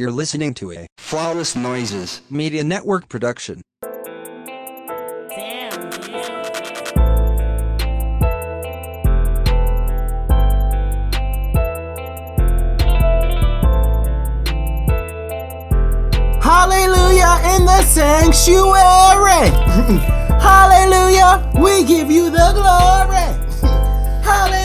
You're listening to a Flawless Noises. Media Network production. Hallelujah in the sanctuary. Hallelujah, we give you the glory. Hallelujah,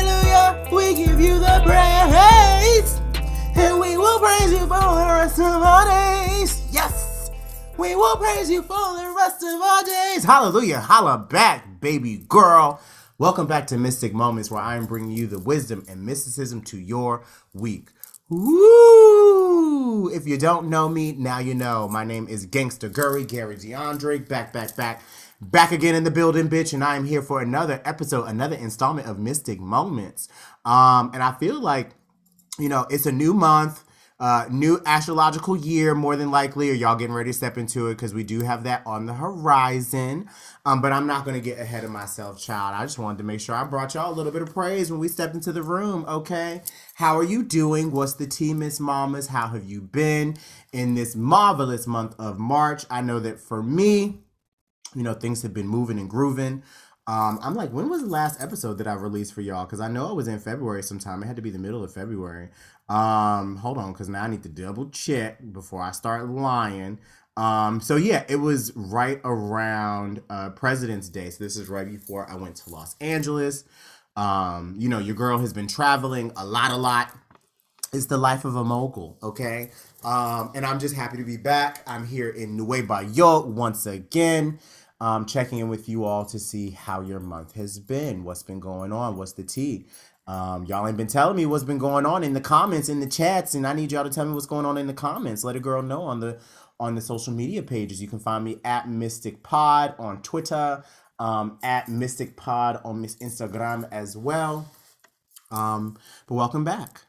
will praise you for the rest of our days. Yes, we will praise you for the rest of our days. Hallelujah, holla back, baby girl. Welcome back to Mystic Moments, where I am bringing you the wisdom and mysticism to your week. Woo! If you don't know me, now you know. My name is Gangsta Gurry, Gary D'Andre, back, back, back, back again in the building, bitch, and I am here for another episode, another installment of Mystic Moments. Um, and I feel like, you know, it's a new month, uh, new astrological year, more than likely, or y'all getting ready to step into it because we do have that on the horizon. Um, but I'm not gonna get ahead of myself, child. I just wanted to make sure I brought y'all a little bit of praise when we stepped into the room, okay? How are you doing? What's the tea, Miss Mamas? How have you been in this marvelous month of March? I know that for me, you know, things have been moving and grooving. Um, I'm like, when was the last episode that I released for y'all? Because I know it was in February sometime. It had to be the middle of February. Um, hold on, because now I need to double check before I start lying. Um, so yeah, it was right around uh, President's Day. So this is right before I went to Los Angeles. Um, you know, your girl has been traveling a lot, a lot. It's the life of a mogul, okay? Um, and I'm just happy to be back. I'm here in Nueva York once again, um, checking in with you all to see how your month has been, what's been going on, what's the tea. Um, y'all ain't been telling me what's been going on in the comments, in the chats, and I need y'all to tell me what's going on in the comments. Let a girl know on the on the social media pages. You can find me at Mystic Pod on Twitter, um, at Mystic Pod on Miss Instagram as well. Um, but welcome back.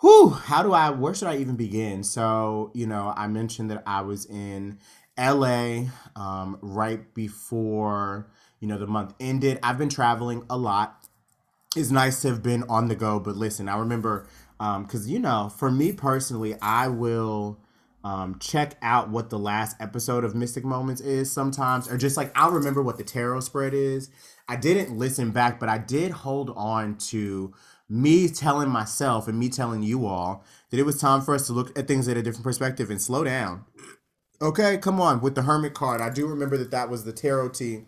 Whew, how do I, where should I even begin? So, you know, I mentioned that I was in LA um, right before, you know, the month ended. I've been traveling a lot. It's nice to have been on the go, but listen, I remember, because, you know, for me personally, I will um, check out what the last episode of Mystic Moments is sometimes, or just like I'll remember what the tarot spread is. I didn't listen back, but I did hold on to me telling myself and me telling you all that it was time for us to look at things at a different perspective and slow down. Okay, come on with the Hermit card. I do remember that that was the tarot tea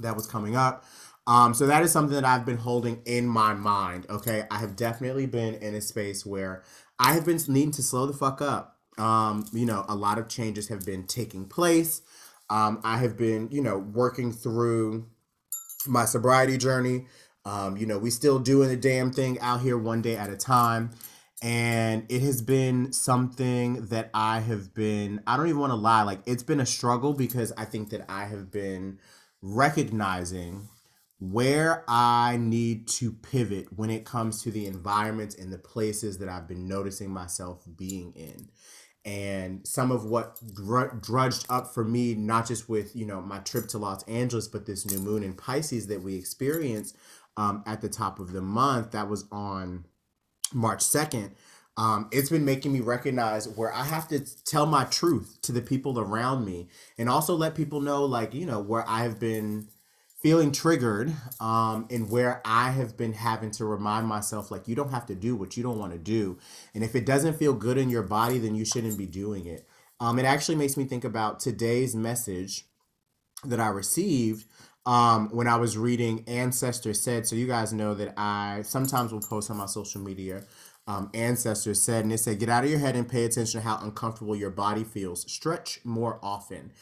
that was coming up. Um, so that is something that I've been holding in my mind. Okay, I have definitely been in a space where I have been needing to slow the fuck up. Um, you know, a lot of changes have been taking place. Um, I have been, you know, working through my sobriety journey. Um, you know, we still doing the damn thing out here one day at a time. And it has been something that I have been, I don't even want to lie, like it's been a struggle because I think that I have been recognizing where I need to pivot when it comes to the environments and the places that I've been noticing myself being in. And some of what dr- drudged up for me, not just with, you know, my trip to Los Angeles, but this new moon in Pisces that we experienced um, at the top of the month, that was on March 2nd. Um, it's been making me recognize where I have to tell my truth to the people around me and also let people know, like, you know, where I have been feeling triggered um, and where I have been having to remind myself, like, you don't have to do what you don't want to do. And if it doesn't feel good in your body, then you shouldn't be doing it. Um, it actually makes me think about today's message that I received um, when I was reading Ancestor Said. So, you guys know that I sometimes will post on my social media. Um, Ancestor said, and it said, get out of your head and pay attention to how uncomfortable your body feels. Stretch more often.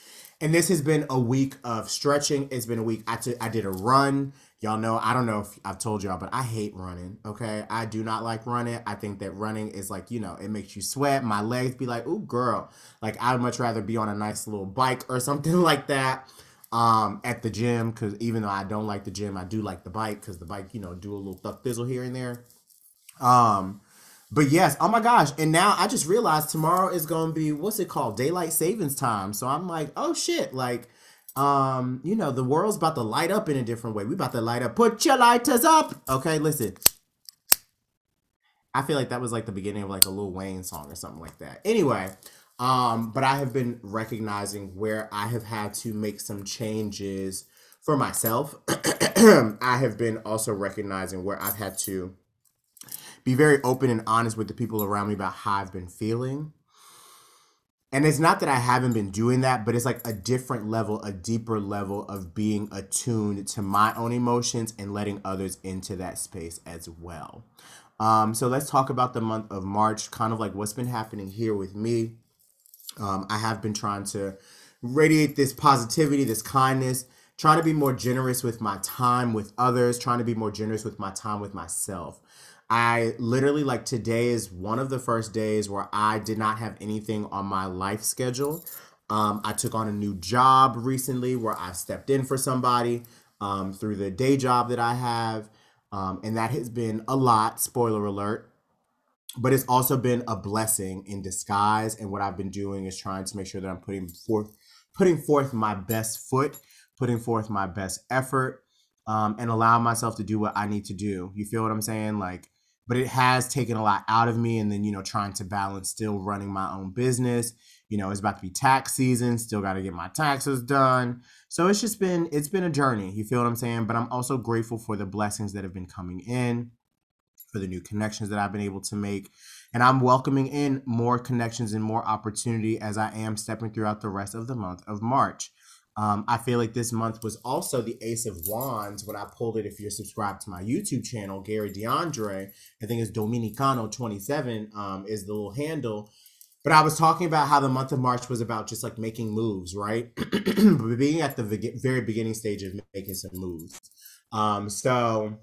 And this has been a week of stretching. It's been a week. I took, I did a run. Y'all know, I don't know if I've told y'all, but I hate running. Okay. I do not like running. I think that running is like, you know, it makes you sweat. My legs be like, ooh, girl. Like, I'd much rather be on a nice little bike or something like that um at the gym because even though i don't like the gym i do like the bike because the bike you know do a little thuck thizzle here and there. Um but yes oh my gosh and now i just realized tomorrow is gonna be what's it called? Daylight savings time. So i'm like oh shit like um you know the world's about to light up in a different way. We about to light up. Put your lighters up! Okay listen. I feel like that was like the beginning of like a Lil Wayne song or something like that. Anyway, um, but I have been recognizing where I have had to make some changes for myself. I have been also recognizing where I've had to be very open and honest with the people around me about how I've been feeling. And it's not that I haven't been doing that, but it's like a different level, a deeper level of being attuned to my own emotions and letting others into that space as well. Um, so let's talk about the month of March, kind of like what's been happening here with me. Um, I have been trying to radiate this positivity, this kindness, trying to be more generous with my time with others, trying to be more generous with my time with myself. I literally like today is one of the first days where I did not have anything on my life schedule. Um, I took on a new job recently where I stepped in for somebody um, through the day job that I have. Um, and that has been a lot, spoiler alert. But it's also been a blessing in disguise. And what I've been doing is trying to make sure that I'm putting forth putting forth my best foot, putting forth my best effort, um, and allowing myself to do what I need to do. You feel what I'm saying? Like but it has taken a lot out of me and then you know trying to balance still running my own business you know it's about to be tax season still got to get my taxes done so it's just been it's been a journey you feel what i'm saying but i'm also grateful for the blessings that have been coming in for the new connections that i've been able to make and i'm welcoming in more connections and more opportunity as i am stepping throughout the rest of the month of march um, I feel like this month was also the Ace of Wands when I pulled it. If you're subscribed to my YouTube channel, Gary D'Andre, I think it's Dominicano27 um, is the little handle. But I was talking about how the month of March was about just like making moves, right? Being at the very beginning stage of making some moves. Um, so,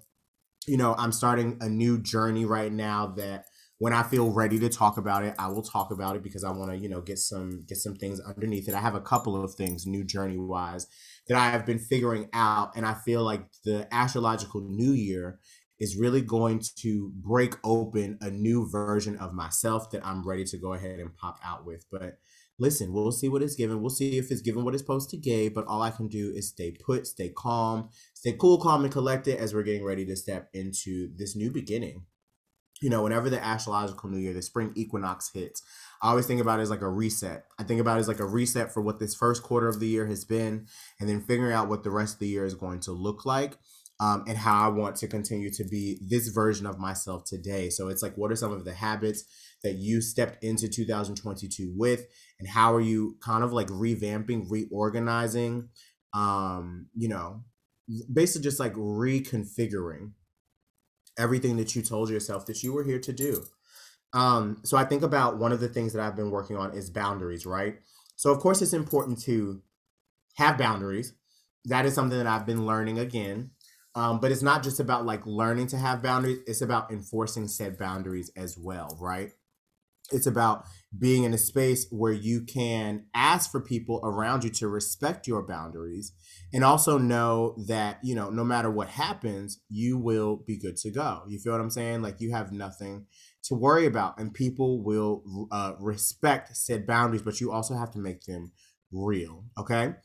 you know, I'm starting a new journey right now that when I feel ready to talk about it, I will talk about it because I want to, you know, get some get some things underneath it. I have a couple of things new journey wise that I have been figuring out and I feel like the astrological new year is really going to break open a new version of myself that I'm ready to go ahead and pop out with. But listen, we'll see what it's given. We'll see if it's given what it's supposed to give. But all I can do is stay put, stay calm, stay cool, calm, and collected as we're getting ready to step into this new beginning you know, whenever the astrological new year, the spring equinox hits, I always think about it as like a reset. I think about it as like a reset for what this first quarter of the year has been, and then figuring out what the rest of the year is going to look like. Um, and how I want to continue to be this version of myself today. So it's like, what are some of the habits that you stepped into 2022 with, and how are you kind of like revamping, reorganizing, um, you know, basically just like reconfiguring everything that you told yourself that you were here to do. Um, so I think about one of the things that I've been working on is boundaries, right? So of course it's important to have boundaries. That is something that I've been learning again. Um, but it's not just about like learning to have boundaries, it's about enforcing said boundaries as well, right? It's about being in a space where you can ask for people around you to respect your boundaries and also know that, you know, no matter what happens, you will be good to go. You feel what I'm saying? Like you have nothing to worry about and people will uh, respect said boundaries, but you also have to make them real. Okay.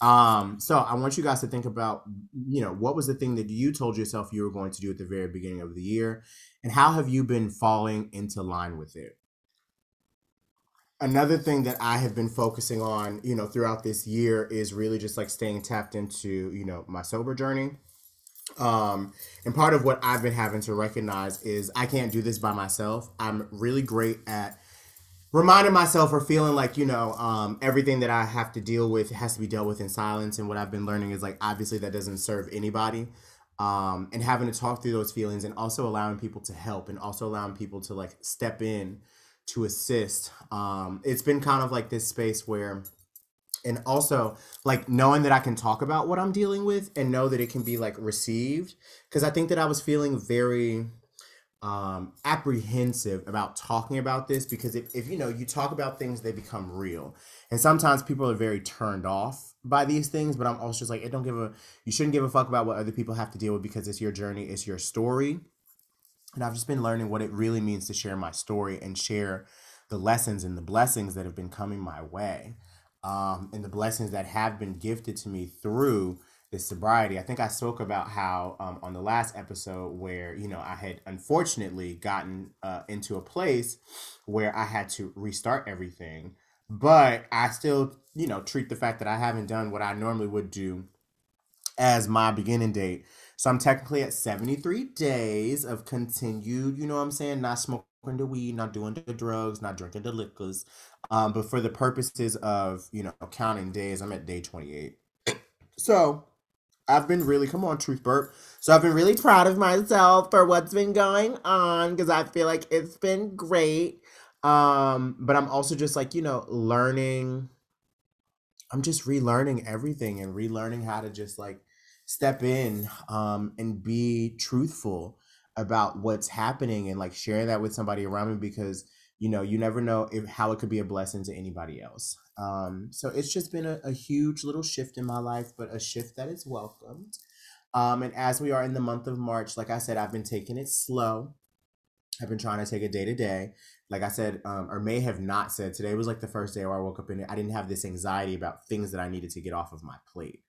Um, so I want you guys to think about, you know, what was the thing that you told yourself you were going to do at the very beginning of the year, and how have you been falling into line with it? Another thing that I have been focusing on, you know, throughout this year is really just like staying tapped into, you know, my sober journey. Um, and part of what I've been having to recognize is I can't do this by myself. I'm really great at reminding myself or feeling like, you know, um, everything that I have to deal with has to be dealt with in silence. And what I've been learning is like, obviously, that doesn't serve anybody. Um, and having to talk through those feelings and also allowing people to help and also allowing people to like step in to assist. Um, it's been kind of like this space where, and also like knowing that I can talk about what I'm dealing with and know that it can be like received. Cause I think that I was feeling very um, apprehensive about talking about this because if, if you know, you talk about things, they become real. And sometimes people are very turned off by these things, but I'm also just like, it don't give a, you shouldn't give a fuck about what other people have to deal with because it's your journey, it's your story and I've just been learning what it really means to share my story and share the lessons and the blessings that have been coming my way, um, and the blessings that have been gifted to me through this sobriety. I think I spoke about how um, on the last episode where you know I had unfortunately gotten uh, into a place where I had to restart everything, but I still you know treat the fact that I haven't done what I normally would do as my beginning date. So I'm technically at 73 days of continued, you know what I'm saying, not smoking the weed, not doing the drugs, not drinking the liquors. Um, but for the purposes of, you know, counting days, I'm at day 28. So I've been really, come on, Truth Burp. So I've been really proud of myself for what's been going on because I feel like it's been great. Um, but I'm also just like, you know, learning. I'm just relearning everything and relearning how to just like step in um, and be truthful about what's happening and like sharing that with somebody around me because you know you never know if how it could be a blessing to anybody else. Um, so it's just been a, a huge little shift in my life but a shift that is welcomed. Um, and as we are in the month of march like i said i've been taking it slow. I've been trying to take it day to day. Like i said um, or may have not said today was like the first day where i woke up and i didn't have this anxiety about things that i needed to get off of my plate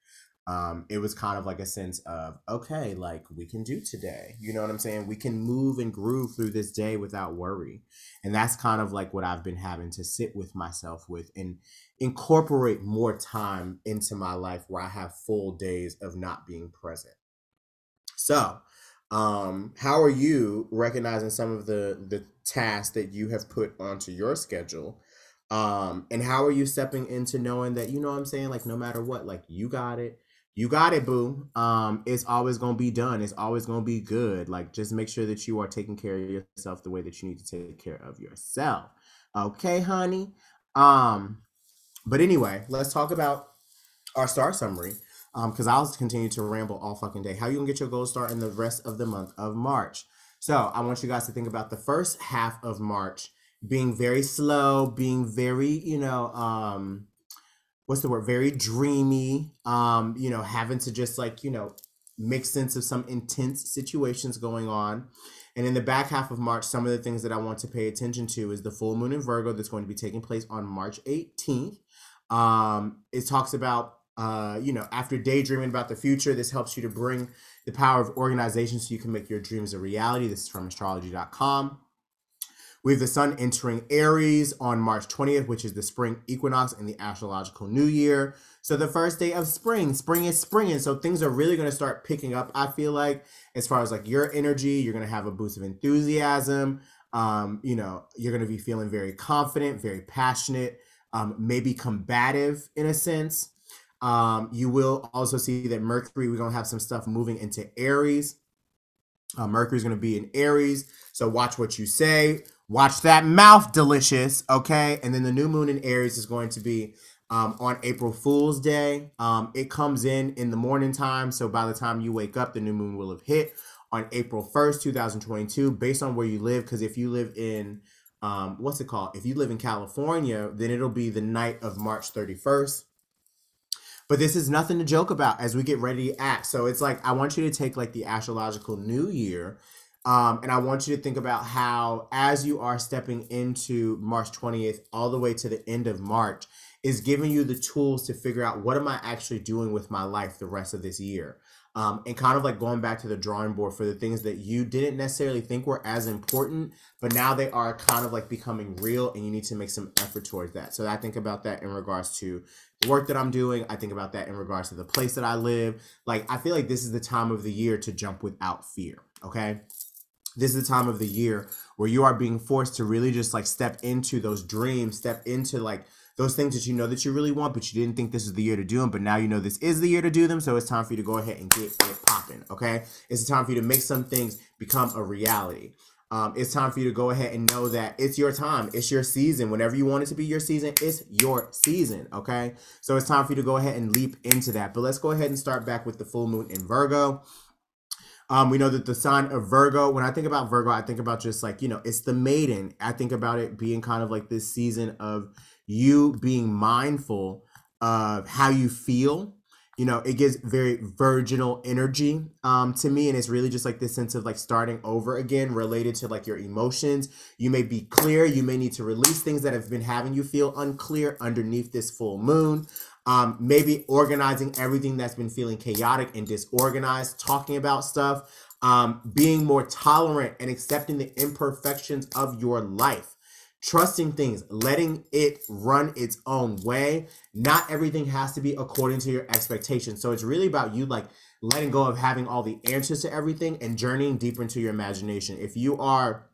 um, it was kind of like a sense of okay like we can do today. You know what i'm saying? We can move and groove through this day without worry. And that's kind of like what i've been having to sit with myself with and incorporate more time into my life where i have full days of not being present. So um how are you recognizing some of the the tasks that you have put onto your schedule? Um and how are you stepping into knowing that you know what i'm saying? Like no matter what like you got it you got it, boo. Um, it's always gonna be done. It's always gonna be good. Like, just make sure that you are taking care of yourself the way that you need to take care of yourself. Okay, honey. Um, but anyway, let's talk about our star summary. Um, because I'll continue to ramble all fucking day. How you gonna get your gold star in the rest of the month of March? So I want you guys to think about the first half of March being very slow, being very, you know, um, what's the word very dreamy um you know having to just like you know make sense of some intense situations going on. And in the back half of march some of the things that i want to pay attention to is the full moon in virgo that's going to be taking place on march 18th um it talks about uh you know after daydreaming about the future this helps you to bring the power of organization so you can make your dreams a reality. This is from astrology.com we have the sun entering Aries on March 20th, which is the spring equinox in the astrological new year. So the first day of spring, spring is springing. So things are really going to start picking up. I feel like as far as like your energy, you're going to have a boost of enthusiasm. Um, you know, you're going to be feeling very confident, very passionate, um, maybe combative in a sense. Um, you will also see that Mercury, we're going to have some stuff moving into Aries. Uh, Mercury is going to be in Aries. So watch what you say Watch that mouth, delicious. Okay. And then the new moon in Aries is going to be um, on April Fool's Day. Um, it comes in in the morning time. So by the time you wake up, the new moon will have hit on April 1st, 2022, based on where you live. Because if you live in, um, what's it called? If you live in California, then it'll be the night of March 31st. But this is nothing to joke about as we get ready to act. So it's like, I want you to take like the astrological new year um, and I want you to think about how, as you are stepping into March 20th, all the way to the end of March, is giving you the tools to figure out what am I actually doing with my life the rest of this year. Um, and kind of like going back to the drawing board for the things that you didn't necessarily think were as important, but now they are kind of like becoming real and you need to make some effort towards that. So I think about that in regards to the work that I'm doing. I think about that in regards to the place that I live. Like, I feel like this is the time of the year to jump without fear. Okay this is the time of the year where you are being forced to really just like step into those dreams, step into like those things that you know that you really want, but you didn't think this is the year to do them, but now you know this is the year to do them. So it's time for you to go ahead and get it popping. Okay, it's the time for you to make some things become a reality. Um, it's time for you to go ahead and know that it's your time. It's your season. Whenever you want it to be your season, it's your season. Okay. So it's time for you to go ahead and leap into that. But let's go ahead and start back with the full moon in Virgo. Um, we know that the sign of Virgo, when I think about Virgo, I think about just like, you know, it's the maiden. I think about it being kind of like this season of you being mindful of how you feel. You know, it gives very virginal energy um, to me. And it's really just like this sense of like starting over again related to like your emotions. You may be clear. You may need to release things that have been having you feel unclear underneath this full moon. Um, maybe organizing everything that's been feeling chaotic and disorganized, talking about stuff, um, being more tolerant and accepting the imperfections of your life, trusting things, letting it run its own way. Not everything has to be according to your expectations. So it's really about you like letting go of having all the answers to everything and journeying deeper into your imagination. If you are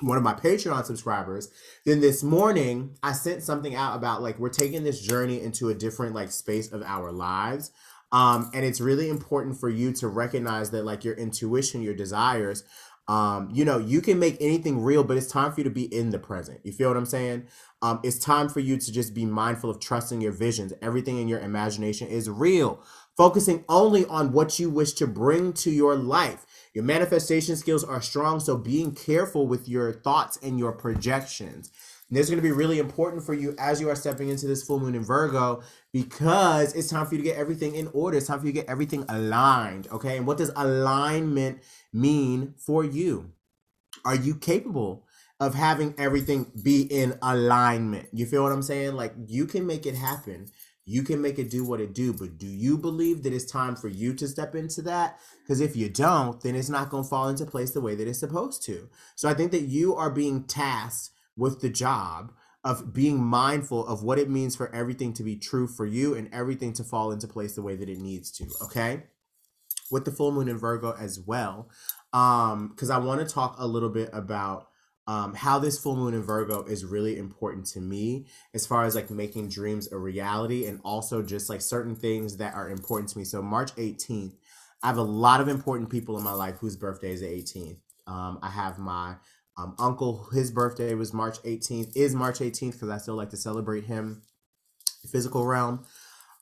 one of my Patreon subscribers, then this morning I sent something out about like we're taking this journey into a different like space of our lives. Um, and it's really important for you to recognize that like your intuition, your desires, um, you know, you can make anything real, but it's time for you to be in the present. You feel what I'm saying? Um, it's time for you to just be mindful of trusting your visions. Everything in your imagination is real. Focusing only on what you wish to bring to your life your manifestation skills are strong, so being careful with your thoughts and your projections. And this is going to be really important for you as you are stepping into this full moon in Virgo because it's time for you to get everything in order. It's time for you to get everything aligned. Okay. And what does alignment mean for you? Are you capable of having everything be in alignment? You feel what I'm saying? Like you can make it happen you can make it do what it do but do you believe that it's time for you to step into that? Because if you don't then it's not going to fall into place the way that it's supposed to. So i think that you are being tasked with the job of being mindful of what it means for everything to be true for you and everything to fall into place the way that it needs to okay? With the full moon in virgo as well um because i want to talk a little bit about um, how this full moon in Virgo is really important to me as far as like making dreams a reality and also just like certain things that are important to me. So, March 18th, I have a lot of important people in my life whose birthday is the 18th. Um, I have my um, uncle, his birthday was March 18th, is March 18th because I still like to celebrate him, physical realm.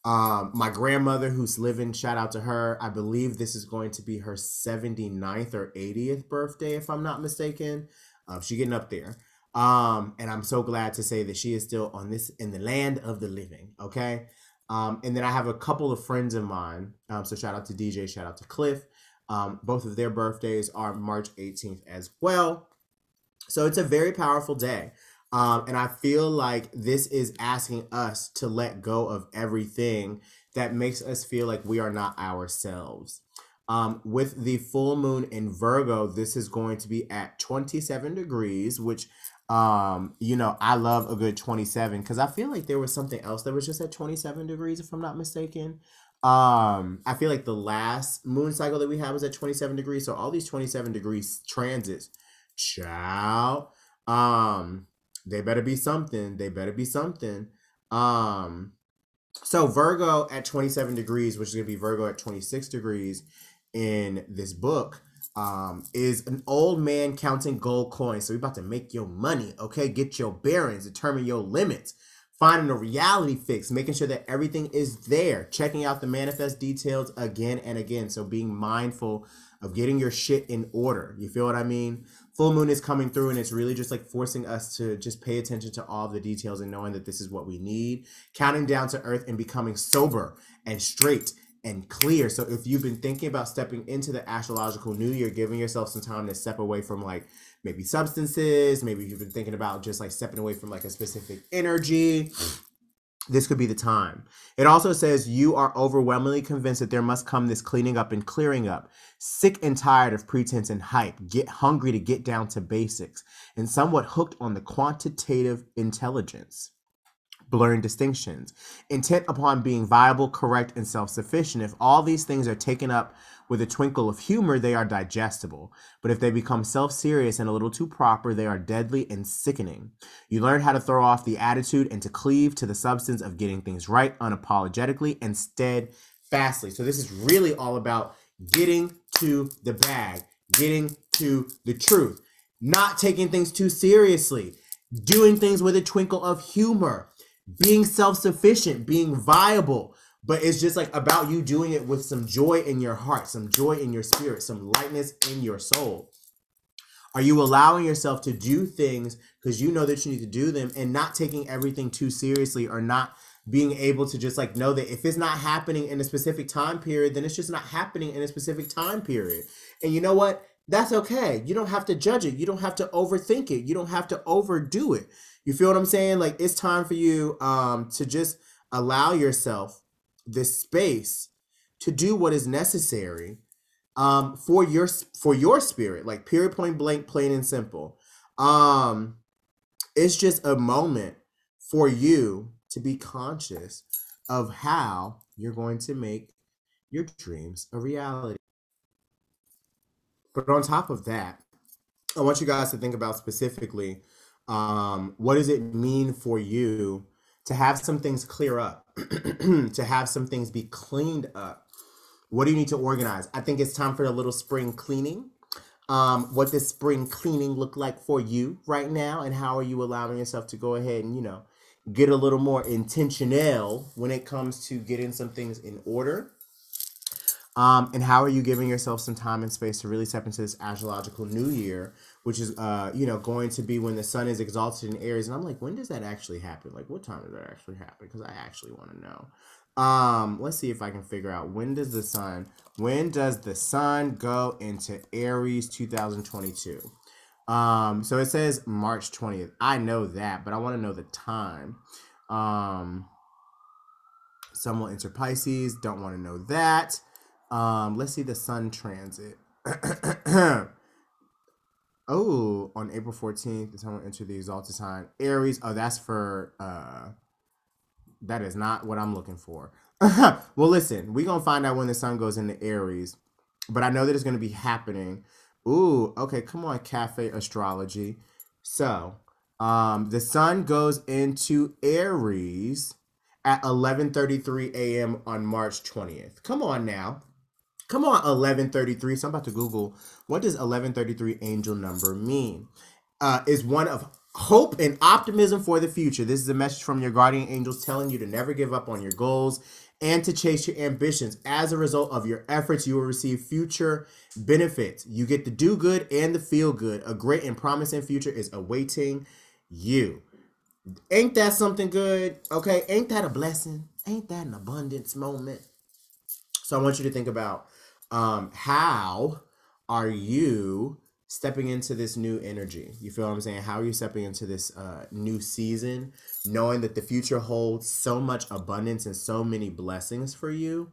Um, my grandmother who's living, shout out to her. I believe this is going to be her 79th or 80th birthday, if I'm not mistaken. Um, she getting up there. Um, and I'm so glad to say that she is still on this in the land of the living. Okay. Um, and then I have a couple of friends of mine. Um, so shout out to DJ, shout out to Cliff. Um, both of their birthdays are March 18th as well. So it's a very powerful day. Um, and I feel like this is asking us to let go of everything that makes us feel like we are not ourselves. Um, with the full moon in Virgo, this is going to be at 27 degrees, which, um, you know, I love a good 27 because I feel like there was something else that was just at 27 degrees, if I'm not mistaken. Um, I feel like the last moon cycle that we had was at 27 degrees. So all these 27 degrees transits, ciao. Um, they better be something. They better be something. Um, so Virgo at 27 degrees, which is gonna be Virgo at 26 degrees, in this book um, is an old man counting gold coins. So we're about to make your money, okay? Get your bearings, determine your limits, finding a reality fix, making sure that everything is there, checking out the manifest details again and again. So being mindful of getting your shit in order. You feel what I mean? Full moon is coming through and it's really just like forcing us to just pay attention to all the details and knowing that this is what we need. Counting down to earth and becoming sober and straight and clear. So if you've been thinking about stepping into the astrological new year, giving yourself some time to step away from like maybe substances, maybe you've been thinking about just like stepping away from like a specific energy, this could be the time. It also says you are overwhelmingly convinced that there must come this cleaning up and clearing up. Sick and tired of pretense and hype, get hungry to get down to basics, and somewhat hooked on the quantitative intelligence blurring distinctions, intent upon being viable, correct, and self sufficient. If all these things are taken up with a twinkle of humor, they are digestible. But if they become self serious and a little too proper, they are deadly and sickening. You learn how to throw off the attitude and to cleave to the substance of getting things right unapologetically and steadfastly. So, this is really all about getting to the bag, getting to the truth, not taking things too seriously, doing things with a twinkle of humor being self-sufficient, being viable, but it's just like about you doing it with some joy in your heart, some joy in your spirit, some lightness in your soul. Are you allowing yourself to do things because you know that you need to do them and not taking everything too seriously or not being able to just like know that if it's not happening in a specific time period, then it's just not happening in a specific time period. And you know what? That's okay. You don't have to judge it. You don't have to overthink it. You don't have to overdo it. You feel what I'm saying? Like it's time for you um to just allow yourself this space to do what is necessary um for your for your spirit like period point blank plain and simple um it's just a moment for you to be conscious of how you're going to make your dreams a reality but on top of that i want you guys to think about specifically um what does it mean for you to have some things clear up to have some things be cleaned up what do you need to organize? I think it's time for a little spring cleaning. Um, what does spring cleaning look like for you right now? And how are you allowing yourself to go ahead and, you know, get a little more intentional when it comes to getting some things in order? Um, and how are you giving yourself some time and space to really step into this astrological new year, which is, uh, you know, going to be when the sun is exalted in Aries? And I'm like, when does that actually happen? Like, what time does that actually happen? Because I actually want to know. Um, let's see if I can figure out when does the sun when does the sun go into Aries 2022? Um, so it says March 20th. I know that, but I want to know the time. Um, sun will enter Pisces. Don't want to know that. Um, let's see the sun transit. oh, on April 14th, the sun will enter the exalted sign Aries. Oh, that's for uh that is not what I'm looking for. well, listen, we're gonna find out when the sun goes into Aries, but I know that it's gonna be happening. Ooh, okay, come on, cafe astrology. So, um, the sun goes into Aries at 11:33 a.m. on March 20th. Come on now. Come on, 1133. So I'm about to Google what does 1133 angel number mean? Uh, is one of hope and optimism for the future. This is a message from your guardian angels telling you to never give up on your goals and to chase your ambitions. As a result of your efforts, you will receive future benefits. You get the do good and the feel good. A great and promising future is awaiting you. Ain't that something good? Okay, ain't that a blessing? Ain't that an abundance moment? So I want you to think about um, how are you stepping into this new energy. You feel what I'm saying? How are you stepping into this uh, new season, knowing that the future holds so much abundance and so many blessings for you?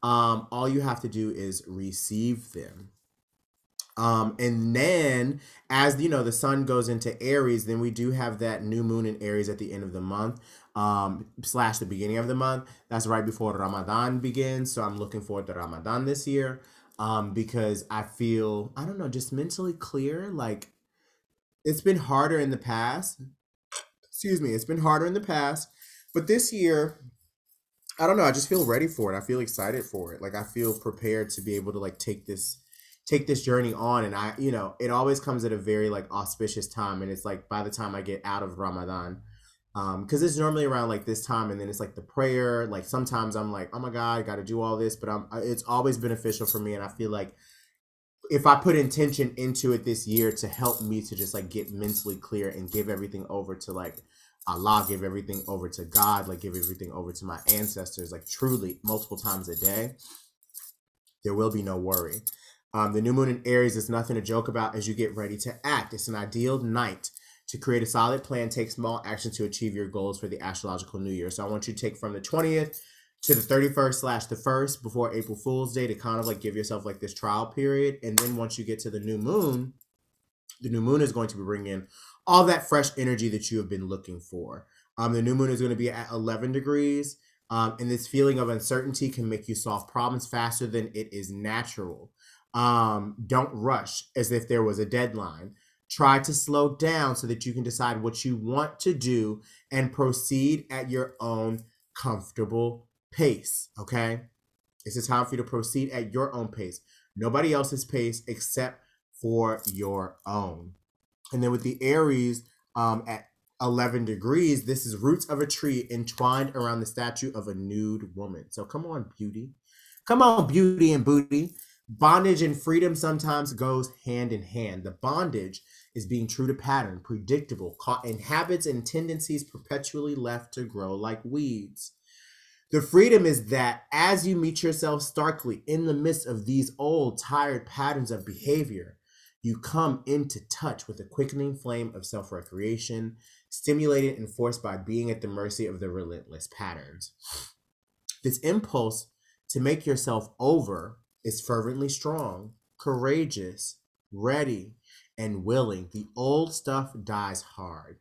Um, all you have to do is receive them. Um, and then as you know, the sun goes into Aries, then we do have that new moon in Aries at the end of the month, um, slash the beginning of the month. That's right before Ramadan begins. So I'm looking forward to Ramadan this year um, because I feel, I don't know, just mentally clear. Like it's been harder in the past. Excuse me, it's been harder in the past. But this year, I don't know, I just feel ready for it. I feel excited for it. Like I feel prepared to be able to like take this take this journey on and I, you know, it always comes at a very like auspicious time and it's like by the time I get out of Ramadan, um because it's normally around like this time and then it's like the prayer like sometimes i'm like oh my god i gotta do all this but i'm it's always beneficial for me and i feel like if i put intention into it this year to help me to just like get mentally clear and give everything over to like allah give everything over to god like give everything over to my ancestors like truly multiple times a day there will be no worry. Um, the new moon in aries is nothing to joke about as you get ready to act. It's an ideal night to create a solid plan, take small action to achieve your goals for the astrological new year. So I want you to take from the 20th to the 31st slash the 1st before April Fool's Day to kind of like give yourself like this trial period. And then once you get to the new moon, the new moon is going to bring in all that fresh energy that you have been looking for. Um, the new moon is going to be at 11 degrees. Um, and this feeling of uncertainty can make you solve problems faster than it is natural. Um, don't rush as if there was a deadline. Try to slow down so that you can decide what you want to do and proceed at your own comfortable pace. Okay. It's a time for you to proceed at your own pace, nobody else's pace except for your own. And then with the Aries um, at 11 degrees, this is roots of a tree entwined around the statue of a nude woman. So come on, beauty. Come on, beauty and booty. Bondage and freedom sometimes goes hand in hand. The bondage is being true to pattern, predictable, caught in habits and tendencies perpetually left to grow like weeds. The freedom is that as you meet yourself starkly in the midst of these old, tired patterns of behavior, you come into touch with a quickening flame of self recreation, stimulated and forced by being at the mercy of the relentless patterns. This impulse to make yourself over is fervently strong, courageous, ready, and willing. The old stuff dies hard.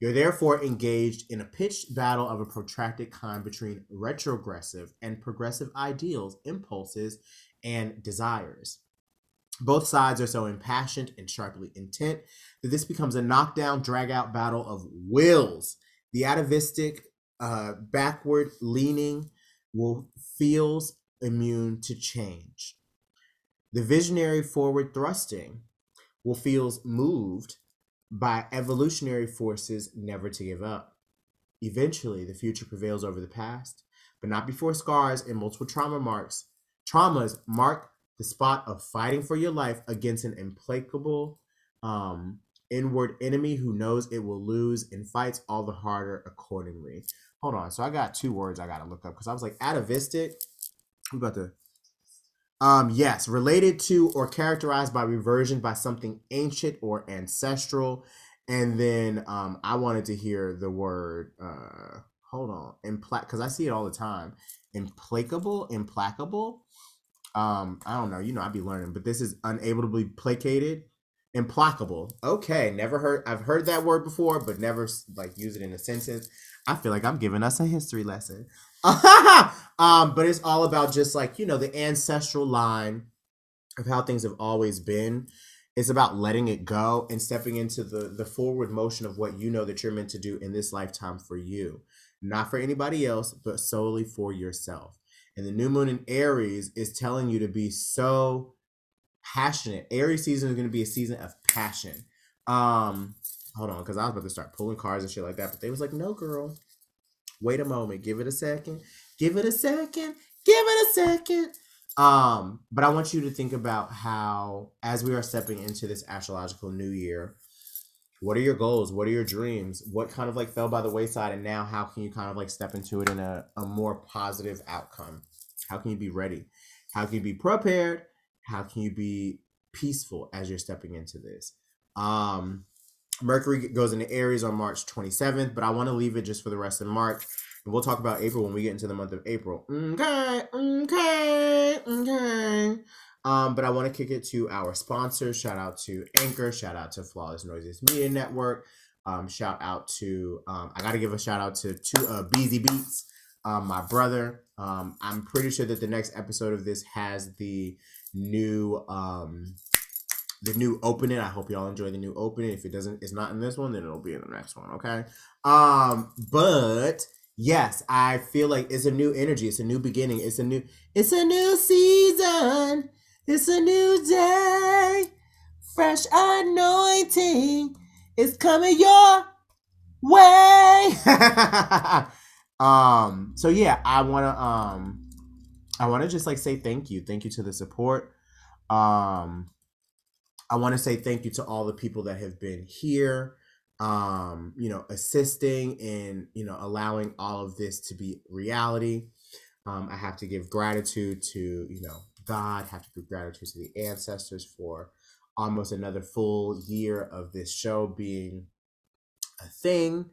You're therefore engaged in a pitched battle of a protracted kind between retrogressive and progressive ideals, impulses, and desires. Both sides are so impassioned and sharply intent that this becomes a knockdown, drag out battle of wills. The atavistic, uh, backward leaning will feels immune to change. The visionary forward thrusting will feels moved by evolutionary forces never to give up. Eventually, the future prevails over the past, but not before scars and multiple trauma marks. Traumas mark the spot of fighting for your life against an implacable um, inward enemy who knows it will lose and fights all the harder accordingly. Hold on. So I got two words I got to look up because I was like, atavistic. We about to. Um, yes, related to or characterized by reversion by something ancient or ancestral. And then um, I wanted to hear the word, uh, hold on, impla because I see it all the time. Implacable, implacable. Um, I don't know, you know, I'd be learning, but this is unable to be placated, implacable. Okay, never heard, I've heard that word before, but never like use it in a sentence. I feel like I'm giving us a history lesson. um, but it's all about just like, you know, the ancestral line of how things have always been. It's about letting it go and stepping into the the forward motion of what you know that you're meant to do in this lifetime for you. Not for anybody else, but solely for yourself. And the new moon in Aries is telling you to be so passionate. Aries season is going to be a season of passion. Um, hold on, because I was about to start pulling cards and shit like that, but they was like, no, girl, wait a moment, give it a second, give it a second, give it a second. Um, but I want you to think about how, as we are stepping into this astrological new year, what are your goals? What are your dreams? What kind of like fell by the wayside, and now how can you kind of like step into it in a, a more positive outcome? How can you be ready? How can you be prepared? How can you be peaceful as you're stepping into this? Um, Mercury goes into Aries on March 27th, but I want to leave it just for the rest of March. And we'll talk about April when we get into the month of April. Okay, okay, okay. Um, but I want to kick it to our sponsors. Shout out to Anchor. Shout out to Flawless Noises Media Network. Um, shout out to um, I got to give a shout out to to uh, Beats, um, my brother. Um, I'm pretty sure that the next episode of this has the new um the new opening. I hope y'all enjoy the new opening. If it doesn't, it's not in this one, then it'll be in the next one. Okay. Um, but yes, I feel like it's a new energy. It's a new beginning. It's a new. It's a new season. It's a new day. Fresh anointing is coming your way. um. So yeah, I wanna um. I want to just like say thank you. Thank you to the support. Um, I want to say thank you to all the people that have been here, um, you know, assisting in, you know, allowing all of this to be reality. Um, I have to give gratitude to, you know, God, have to give gratitude to the ancestors for almost another full year of this show being a thing.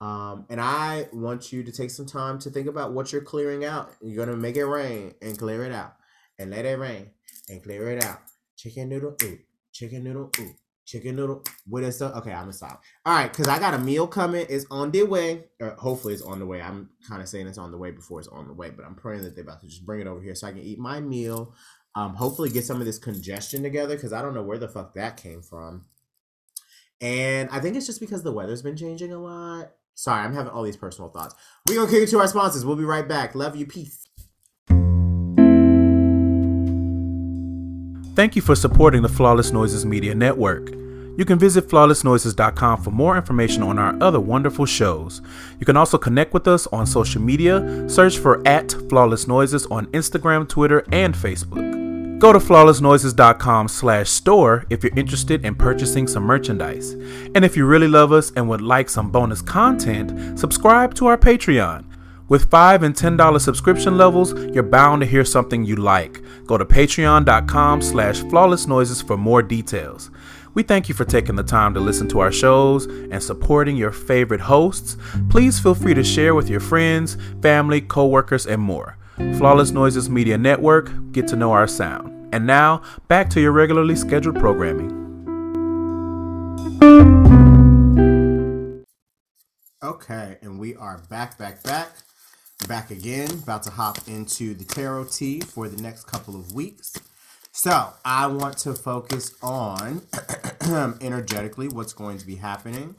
Um, and I want you to take some time to think about what you're clearing out. You're gonna make it rain and clear it out, and let it rain and clear it out. Chicken noodle, ooh, chicken noodle, ooh, chicken noodle. What is stuff? Okay, I'm gonna stop. All right, cause I got a meal coming. It's on the way, or hopefully it's on the way. I'm kind of saying it's on the way before it's on the way, but I'm praying that they're about to just bring it over here so I can eat my meal. Um, hopefully get some of this congestion together because I don't know where the fuck that came from. And I think it's just because the weather's been changing a lot. Sorry, I'm having all these personal thoughts. We're gonna kick it to our sponsors. We'll be right back. Love you. Peace. Thank you for supporting the Flawless Noises Media Network. You can visit flawlessnoises.com for more information on our other wonderful shows. You can also connect with us on social media. Search for at Flawless Noises on Instagram, Twitter, and Facebook. Go to flawlessnoises.com slash store if you're interested in purchasing some merchandise. And if you really love us and would like some bonus content, subscribe to our Patreon. With 5 and $10 subscription levels, you're bound to hear something you like. Go to patreon.com slash flawlessnoises for more details. We thank you for taking the time to listen to our shows and supporting your favorite hosts. Please feel free to share with your friends, family, coworkers, and more. Flawless Noises Media Network, get to know our sound. And now, back to your regularly scheduled programming. Okay, and we are back, back, back, back again. About to hop into the tarot tea for the next couple of weeks. So, I want to focus on energetically what's going to be happening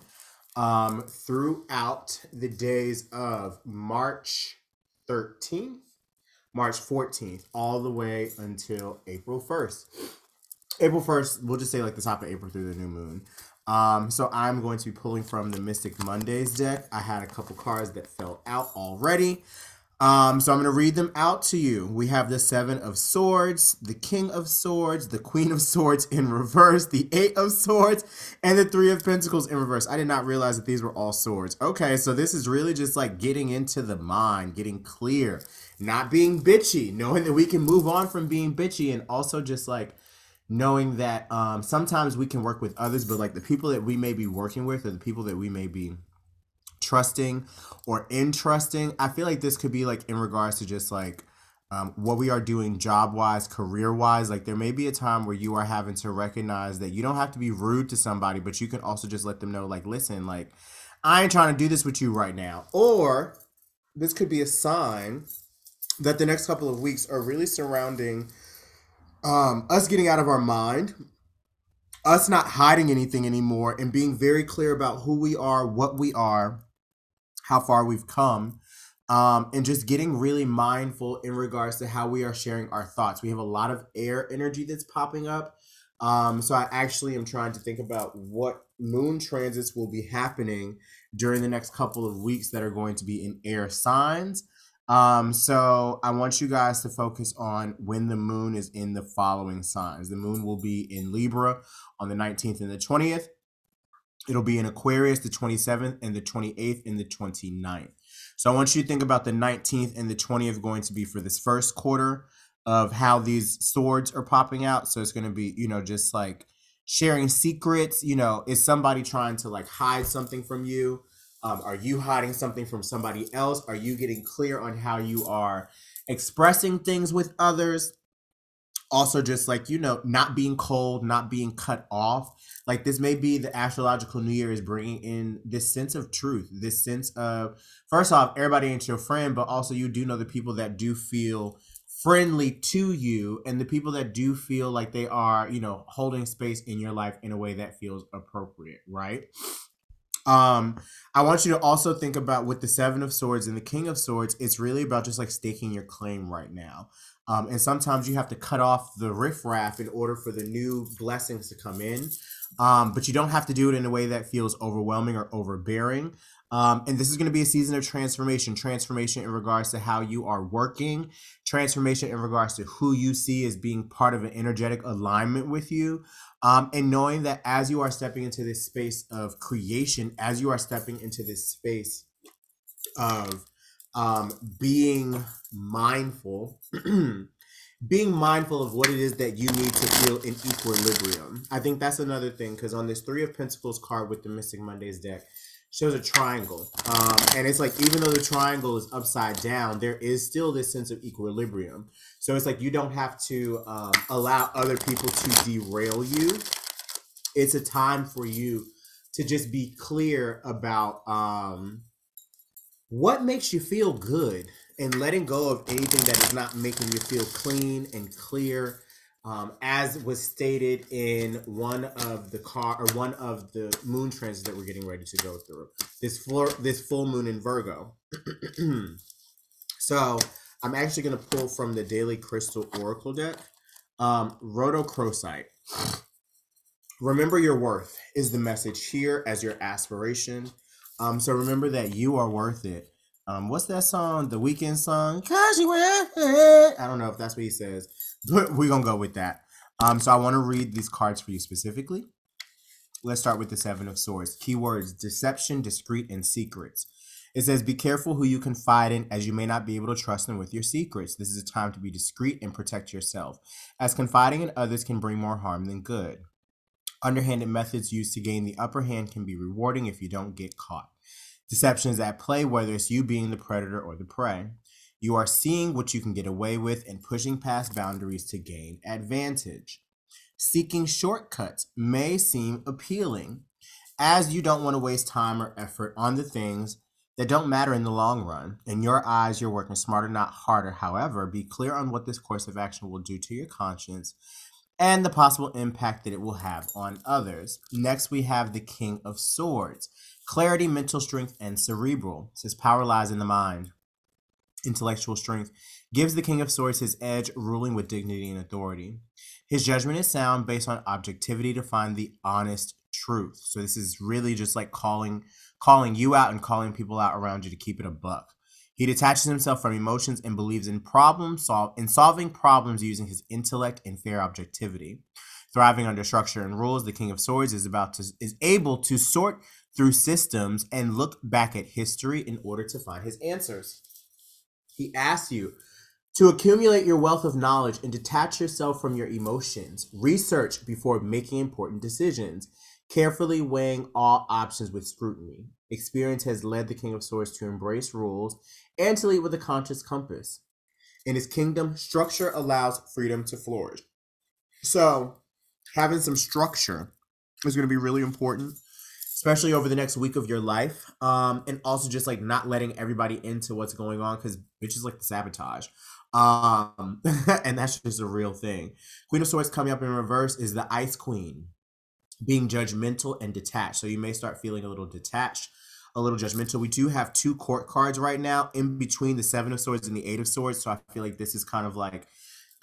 um, throughout the days of March 13th, March 14th, all the way until April 1st. April 1st, we'll just say like the top of April through the new moon. Um, so I'm going to be pulling from the Mystic Mondays deck. I had a couple cards that fell out already. Um, so I'm going to read them out to you. We have the Seven of Swords, the King of Swords, the Queen of Swords in reverse, the Eight of Swords, and the Three of Pentacles in reverse. I did not realize that these were all swords. Okay, so this is really just like getting into the mind, getting clear, not being bitchy, knowing that we can move on from being bitchy, and also just like knowing that um, sometimes we can work with others, but like the people that we may be working with or the people that we may be trusting or entrusting, I feel like this could be like in regards to just like um, what we are doing job wise, career wise. Like there may be a time where you are having to recognize that you don't have to be rude to somebody, but you can also just let them know, like, listen, like, I ain't trying to do this with you right now. Or this could be a sign that the next couple of weeks are really surrounding um, us getting out of our mind, us not hiding anything anymore, and being very clear about who we are, what we are, how far we've come, um, and just getting really mindful in regards to how we are sharing our thoughts. We have a lot of air energy that's popping up. Um, so I actually am trying to think about what moon transits will be happening during the next couple of weeks that are going to be in air signs. Um, so I want you guys to focus on when the moon is in the following signs. The moon will be in Libra on the 19th and the 20th. It'll be in Aquarius the 27th and the 28th and the 29th. So I want you to think about the 19th and the 20th going to be for this first quarter of how these swords are popping out. So it's going to be, you know, just like sharing secrets. You know, is somebody trying to like hide something from you? Um, are you hiding something from somebody else? Are you getting clear on how you are expressing things with others? Also, just like, you know, not being cold, not being cut off. Like, this may be the astrological new year is bringing in this sense of truth, this sense of, first off, everybody ain't your friend, but also you do know the people that do feel friendly to you and the people that do feel like they are, you know, holding space in your life in a way that feels appropriate, right? Um, I want you to also think about with the Seven of Swords and the King of Swords, it's really about just like staking your claim right now. Um, and sometimes you have to cut off the riffraff in order for the new blessings to come in. Um, but you don't have to do it in a way that feels overwhelming or overbearing. Um, and this is going to be a season of transformation transformation in regards to how you are working, transformation in regards to who you see as being part of an energetic alignment with you. Um, and knowing that as you are stepping into this space of creation, as you are stepping into this space of um, being mindful, being mindful of what it is that you need to feel in equilibrium. I think that's another thing because on this Three of Pentacles card with the Mystic Mondays deck, shows a triangle. Um, and it's like, even though the triangle is upside down, there is still this sense of equilibrium. So it's like you don't have to um, allow other people to derail you. It's a time for you to just be clear about um, what makes you feel good and letting go of anything that is not making you feel clean and clear um, as was stated in one of the car or one of the moon transits that we're getting ready to go through this full this full moon in Virgo. so I'm actually going to pull from the Daily Crystal Oracle deck, um, Rhodochrosite. Remember your worth is the message here as your aspiration. Um, so remember that you are worth it. Um, what's that song? The Weeknd song? Cause you worth it. I don't know if that's what he says we're gonna go with that. Um, so I want to read these cards for you specifically. Let's start with the Seven of Swords. Keywords deception, discreet, and secrets. It says, Be careful who you confide in, as you may not be able to trust them with your secrets. This is a time to be discreet and protect yourself, as confiding in others can bring more harm than good. Underhanded methods used to gain the upper hand can be rewarding if you don't get caught. Deception is at play, whether it's you being the predator or the prey. You are seeing what you can get away with and pushing past boundaries to gain advantage. Seeking shortcuts may seem appealing, as you don't want to waste time or effort on the things that don't matter in the long run. In your eyes, you're working smarter, not harder. However, be clear on what this course of action will do to your conscience and the possible impact that it will have on others. Next, we have the King of Swords clarity, mental strength, and cerebral. Says power lies in the mind. Intellectual strength gives the King of Swords his edge, ruling with dignity and authority. His judgment is sound based on objectivity to find the honest truth. So this is really just like calling calling you out and calling people out around you to keep it a buck. He detaches himself from emotions and believes in problem solve in solving problems using his intellect and fair objectivity. Thriving under structure and rules, the King of Swords is about to is able to sort through systems and look back at history in order to find his answers. He asks you to accumulate your wealth of knowledge and detach yourself from your emotions. Research before making important decisions carefully weighing all options with scrutiny. Experience has led the King of Swords to embrace rules and to lead with a conscious compass. In his kingdom, structure allows freedom to flourish. So, having some structure is going to be really important, especially over the next week of your life. Um, and also just like not letting everybody into what's going on because bitches like the sabotage. Um, and that's just a real thing. Queen of Swords coming up in reverse is the Ice Queen being judgmental and detached. So you may start feeling a little detached, a little judgmental. We do have two court cards right now in between the Seven of Swords and the Eight of Swords. So I feel like this is kind of like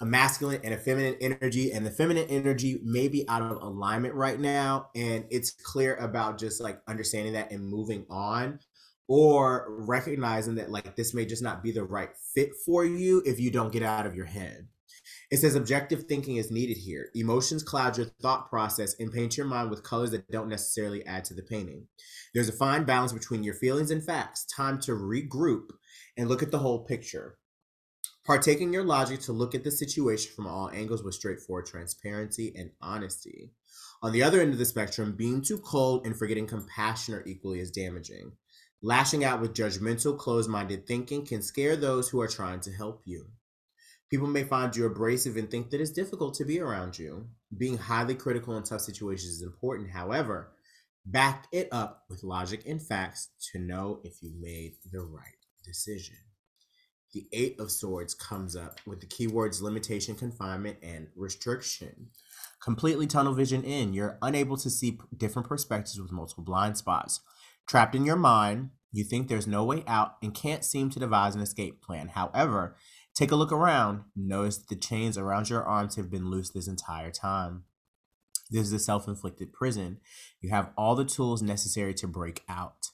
a masculine and a feminine energy. And the feminine energy may be out of alignment right now. And it's clear about just like understanding that and moving on or recognizing that like this may just not be the right fit for you if you don't get out of your head. It says objective thinking is needed here. Emotions cloud your thought process and paint your mind with colors that don't necessarily add to the painting. There's a fine balance between your feelings and facts. Time to regroup and look at the whole picture. Partaking your logic to look at the situation from all angles with straightforward transparency and honesty. On the other end of the spectrum, being too cold and forgetting compassion are equally as damaging. Lashing out with judgmental, closed minded thinking can scare those who are trying to help you. People may find you abrasive and think that it's difficult to be around you. Being highly critical in tough situations is important. However, back it up with logic and facts to know if you made the right decision. The Eight of Swords comes up with the keywords limitation, confinement, and restriction. Completely tunnel vision in. You're unable to see different perspectives with multiple blind spots. Trapped in your mind, you think there's no way out and can't seem to devise an escape plan. However, Take a look around. Notice that the chains around your arms have been loose this entire time. This is a self inflicted prison. You have all the tools necessary to break out.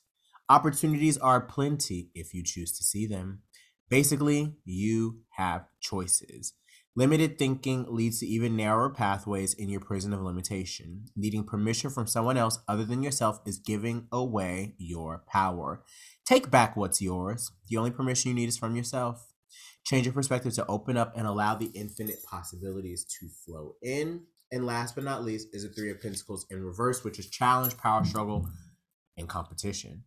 Opportunities are plenty if you choose to see them. Basically, you have choices. Limited thinking leads to even narrower pathways in your prison of limitation. Needing permission from someone else other than yourself is giving away your power. Take back what's yours. The only permission you need is from yourself. Change your perspective to open up and allow the infinite possibilities to flow in. And last but not least is a Three of Pentacles in reverse, which is challenge, power struggle, and competition.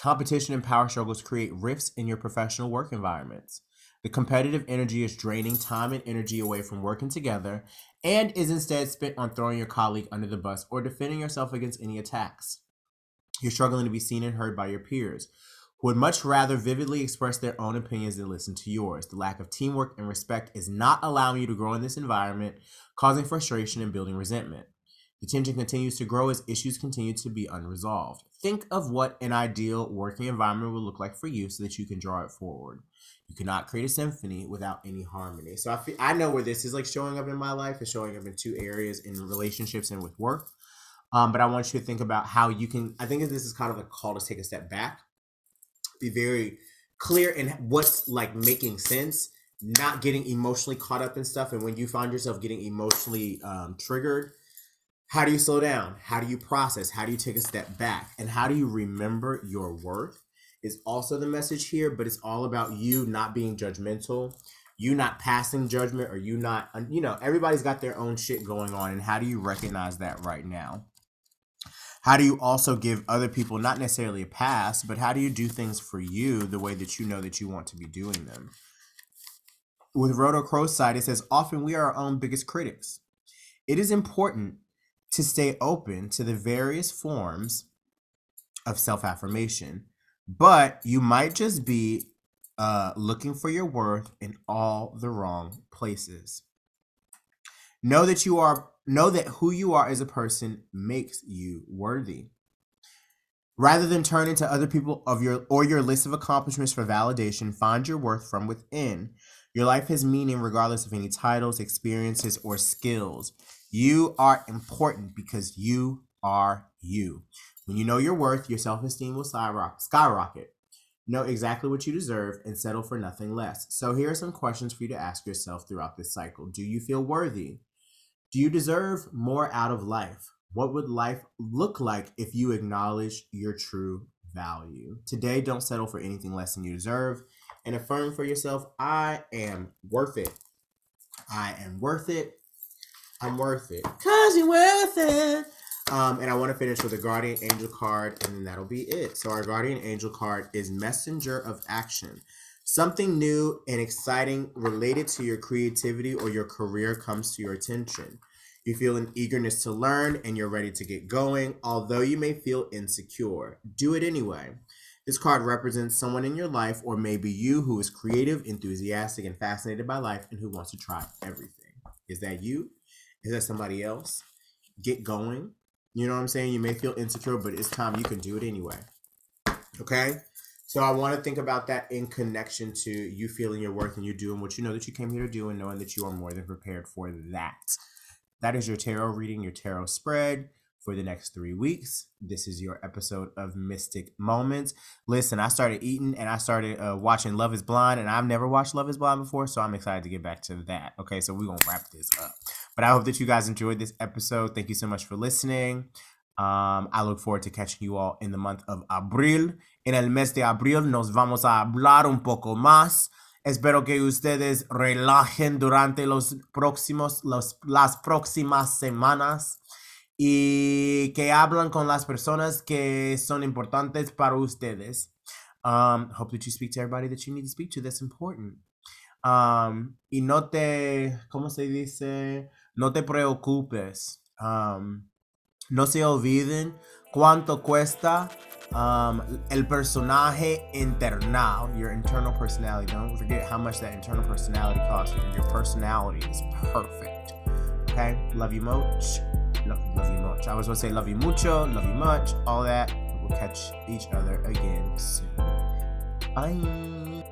Competition and power struggles create rifts in your professional work environments. The competitive energy is draining time and energy away from working together and is instead spent on throwing your colleague under the bus or defending yourself against any attacks. You're struggling to be seen and heard by your peers, who would much rather vividly express their own opinions than listen to yours. The lack of teamwork and respect is not allowing you to grow in this environment, causing frustration and building resentment. The tension continues to grow as issues continue to be unresolved. Think of what an ideal working environment would look like for you so that you can draw it forward. You cannot create a symphony without any harmony. So I feel, I know where this is like showing up in my life. is showing up in two areas in relationships and with work. Um, but I want you to think about how you can. I think this is kind of a call to take a step back be very clear in what's like making sense not getting emotionally caught up in stuff and when you find yourself getting emotionally um, triggered how do you slow down? How do you process? How do you take a step back? And how do you remember your worth is also the message here but it's all about you not being judgmental you not passing judgment or you not you know everybody's got their own shit going on and how do you recognize that right now? How do you also give other people not necessarily a pass but how do you do things for you the way that you know that you want to be doing them? With Rhodochrosite it says often we are our own biggest critics. It is important to stay open to the various forms of self-affirmation but you might just be uh, looking for your worth in all the wrong places. Know that you are know that who you are as a person makes you worthy. Rather than turning to other people of your or your list of accomplishments for validation, find your worth from within. Your life has meaning regardless of any titles, experiences, or skills. You are important because you are you. When you know your worth, your self esteem will skyrocket. Know exactly what you deserve and settle for nothing less. So, here are some questions for you to ask yourself throughout this cycle Do you feel worthy? Do you deserve more out of life? What would life look like if you acknowledge your true value? Today, don't settle for anything less than you deserve and affirm for yourself I am worth it. I am worth it. I'm worth it. Cause you're worth it. Um, and I want to finish with a guardian angel card, and then that'll be it. So, our guardian angel card is messenger of action. Something new and exciting related to your creativity or your career comes to your attention. You feel an eagerness to learn and you're ready to get going, although you may feel insecure. Do it anyway. This card represents someone in your life, or maybe you, who is creative, enthusiastic, and fascinated by life and who wants to try everything. Is that you? Is that somebody else? Get going you know what I'm saying? You may feel insecure, but it's time you can do it anyway. Okay? So I want to think about that in connection to you feeling your worth and you doing what you know that you came here to do and knowing that you are more than prepared for that. That is your tarot reading, your tarot spread for the next three weeks. This is your episode of Mystic Moments. Listen, I started eating and I started uh, watching Love is Blind, and I've never watched Love is Blind before, so I'm excited to get back to that. Okay, so we're going to wrap this up. But I hope that you guys enjoyed this episode. Thank you so much for listening. Um, I look forward to catching you all in the month of Abril. En el mes de abril nos vamos a hablar un poco más. Espero que ustedes relajen durante los próximos, los, las próximas semanas y que hablan con las personas que son importantes para ustedes. Um, hope that you speak to everybody that you need to speak to. That's important. Um, y no te, ¿cómo se dice? No te preocupes. Um, no se olviden cuánto cuesta um, el personaje internal, your internal personality. Don't forget how much that internal personality costs. Your personality is perfect. Okay? Love you much. Love, love you much. I was to say love you mucho, love you much, all that. We'll catch each other again soon. Bye.